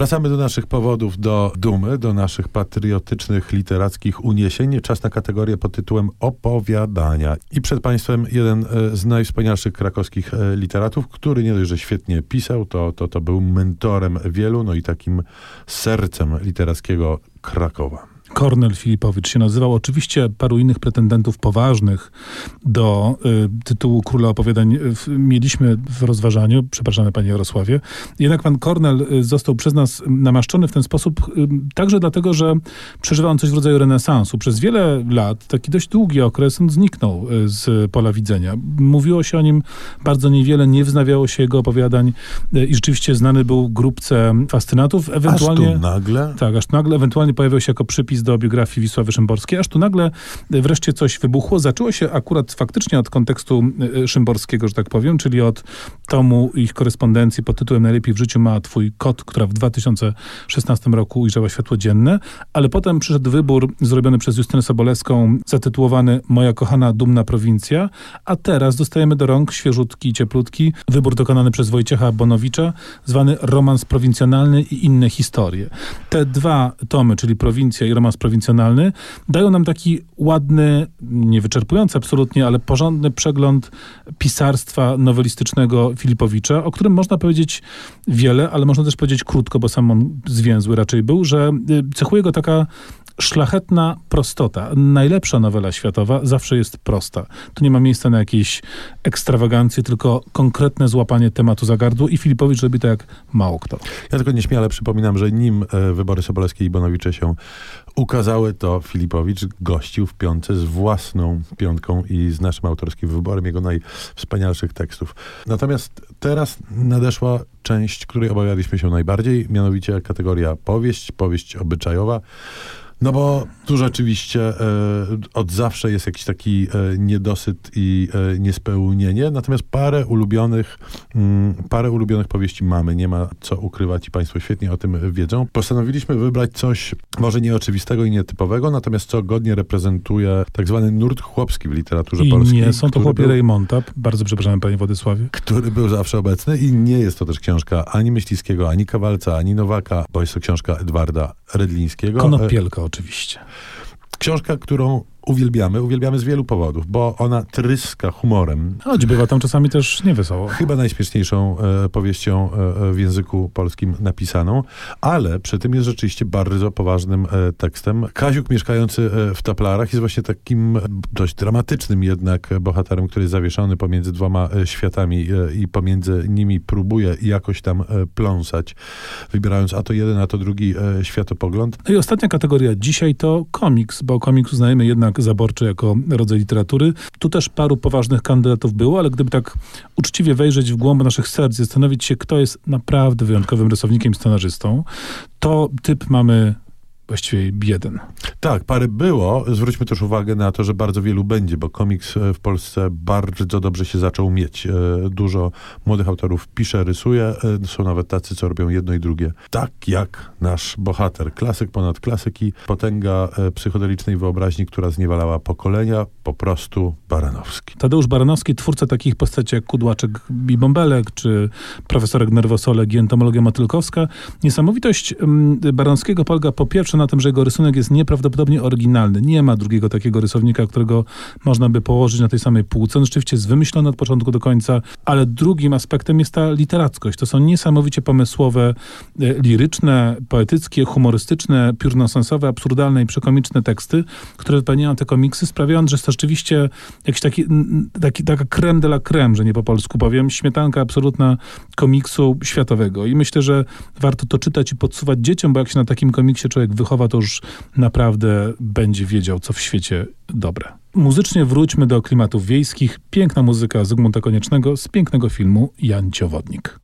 Wracamy do naszych powodów do dumy, do naszych patriotycznych, literackich uniesień. Czas na kategorię pod tytułem opowiadania. I przed Państwem jeden e, z najwspanialszych krakowskich e, literatów, który nie dość, że świetnie pisał, to, to, to był mentorem wielu, no i takim sercem literackiego Krakowa. Kornel Filipowicz się nazywał. Oczywiście paru innych pretendentów poważnych do y, tytułu Króla Opowiadań w, mieliśmy w rozważaniu. Przepraszamy panie Jarosławie. Jednak pan Kornel y, został przez nas namaszczony w ten sposób y, także dlatego, że przeżywa on coś w rodzaju renesansu. Przez wiele lat, taki dość długi okres, on zniknął y, z pola widzenia. Mówiło się o nim bardzo niewiele, nie wznawiało się jego opowiadań y, i rzeczywiście znany był grupce fascynatów. Ewentualnie, Aż tu nagle? Tak, aż nagle ewentualnie pojawiał się jako przypis do biografii Wisławy Szymborskiej, aż tu nagle wreszcie coś wybuchło. Zaczęło się akurat faktycznie od kontekstu y, szymborskiego, że tak powiem, czyli od tomu ich korespondencji pod tytułem Najlepiej w życiu ma twój kot, która w 2016 roku ujrzała światło dzienne, ale potem przyszedł wybór zrobiony przez Justynę Sobolewską, zatytułowany Moja kochana, dumna prowincja, a teraz dostajemy do rąk świeżutki i cieplutki wybór dokonany przez Wojciecha Bonowicza, zwany Romans Prowincjonalny i inne historie. Te dwa tomy, czyli Prowincja i Romans Prowincjonalny, dają nam taki ładny, niewyczerpujący absolutnie, ale porządny przegląd pisarstwa nowelistycznego Filipowicza, o którym można powiedzieć wiele, ale można też powiedzieć krótko, bo sam on zwięzły raczej był, że y, cechuje go taka szlachetna prostota. Najlepsza nowela światowa zawsze jest prosta. Tu nie ma miejsca na jakieś ekstrawagancje, tylko konkretne złapanie tematu za gardło i Filipowicz robi to jak mało kto. Ja tylko nieśmiale przypominam, że nim e, wybory Sobolewskiej i Bonowicze się ukazały, to Filipowicz gościł w piątce z własną piątką i z naszym autorskim wyborem jego najwspanialszych tekstów. Natomiast teraz nadeszła część, której obawialiśmy się najbardziej, mianowicie kategoria powieść, powieść obyczajowa. No bo tu rzeczywiście e, od zawsze jest jakiś taki e, niedosyt i e, niespełnienie, natomiast parę ulubionych, mm, parę ulubionych powieści mamy, nie ma co ukrywać i Państwo świetnie o tym wiedzą. Postanowiliśmy wybrać coś może nieoczywistego i nietypowego, natomiast co godnie reprezentuje tak zwany nurt chłopski w literaturze I polskiej. nie są to chłopie był- Rejmonta. Bardzo przepraszam, panie Władysławie. który był zawsze obecny i nie jest to też książka ani Myśliwskiego, ani Kawalca, ani Nowaka, bo jest to książka Edwarda Redlińskiego. Konopielka oczywiście. Książka, którą uwielbiamy, uwielbiamy z wielu powodów, bo ona tryska humorem. Choć bywa tam czasami też niewesoło. Chyba najśmieszniejszą e, powieścią e, w języku polskim napisaną, ale przy tym jest rzeczywiście bardzo poważnym e, tekstem. Kaziuk mieszkający e, w Taplarach jest właśnie takim dość dramatycznym jednak bohaterem, który jest zawieszony pomiędzy dwoma e, światami e, i pomiędzy nimi próbuje jakoś tam pląsać, wybierając a to jeden, a to drugi światopogląd. No i ostatnia kategoria dzisiaj to komiks, bo komiks uznajemy jednak zaborczy jako rodzaj literatury. Tu też paru poważnych kandydatów było, ale gdyby tak uczciwie wejrzeć w głąb naszych serc, zastanowić się, kto jest naprawdę wyjątkowym rysownikiem i scenarzystą, to typ mamy właściwie jeden. Tak, parę było. Zwróćmy też uwagę na to, że bardzo wielu będzie, bo komiks e, w Polsce bardzo dobrze się zaczął mieć. E, Dużo młodych autorów pisze, rysuje. E, Są nawet tacy, co robią jedno i drugie. Tak jak nasz bohater. Klasyk ponad klasyki. Potęga psychodelicznej wyobraźni, która zniewalała pokolenia. Po prostu Baranowski. Tadeusz Baranowski, twórca takich postaci jak Kudłaczek i Bąbelek, czy profesorek Nerwosolek i entomologia Matylkowska. Niesamowitość mm, Baranowskiego polega po pierwsze na tym, że jego rysunek jest nieprawdopodobnie oryginalny. Nie ma drugiego takiego rysownika, którego można by położyć na tej samej półce. On rzeczywiście jest wymyślony od początku do końca, ale drugim aspektem jest ta literackość. To są niesamowicie pomysłowe, e, liryczne, poetyckie, humorystyczne, piórnosensowe, absurdalne i przekomiczne teksty, które wypełniają te komiksy, sprawiając, że jest to rzeczywiście jakiś taki, taki taka creme de la creme, że nie po polsku powiem, śmietanka absolutna komiksu światowego. I myślę, że warto to czytać i podsuwać dzieciom, bo jak się na takim komiksie człowiek to już naprawdę będzie wiedział, co w świecie dobre. Muzycznie wróćmy do klimatów wiejskich. Piękna muzyka Zygmunta Koniecznego z pięknego filmu Jan Ciowodnik.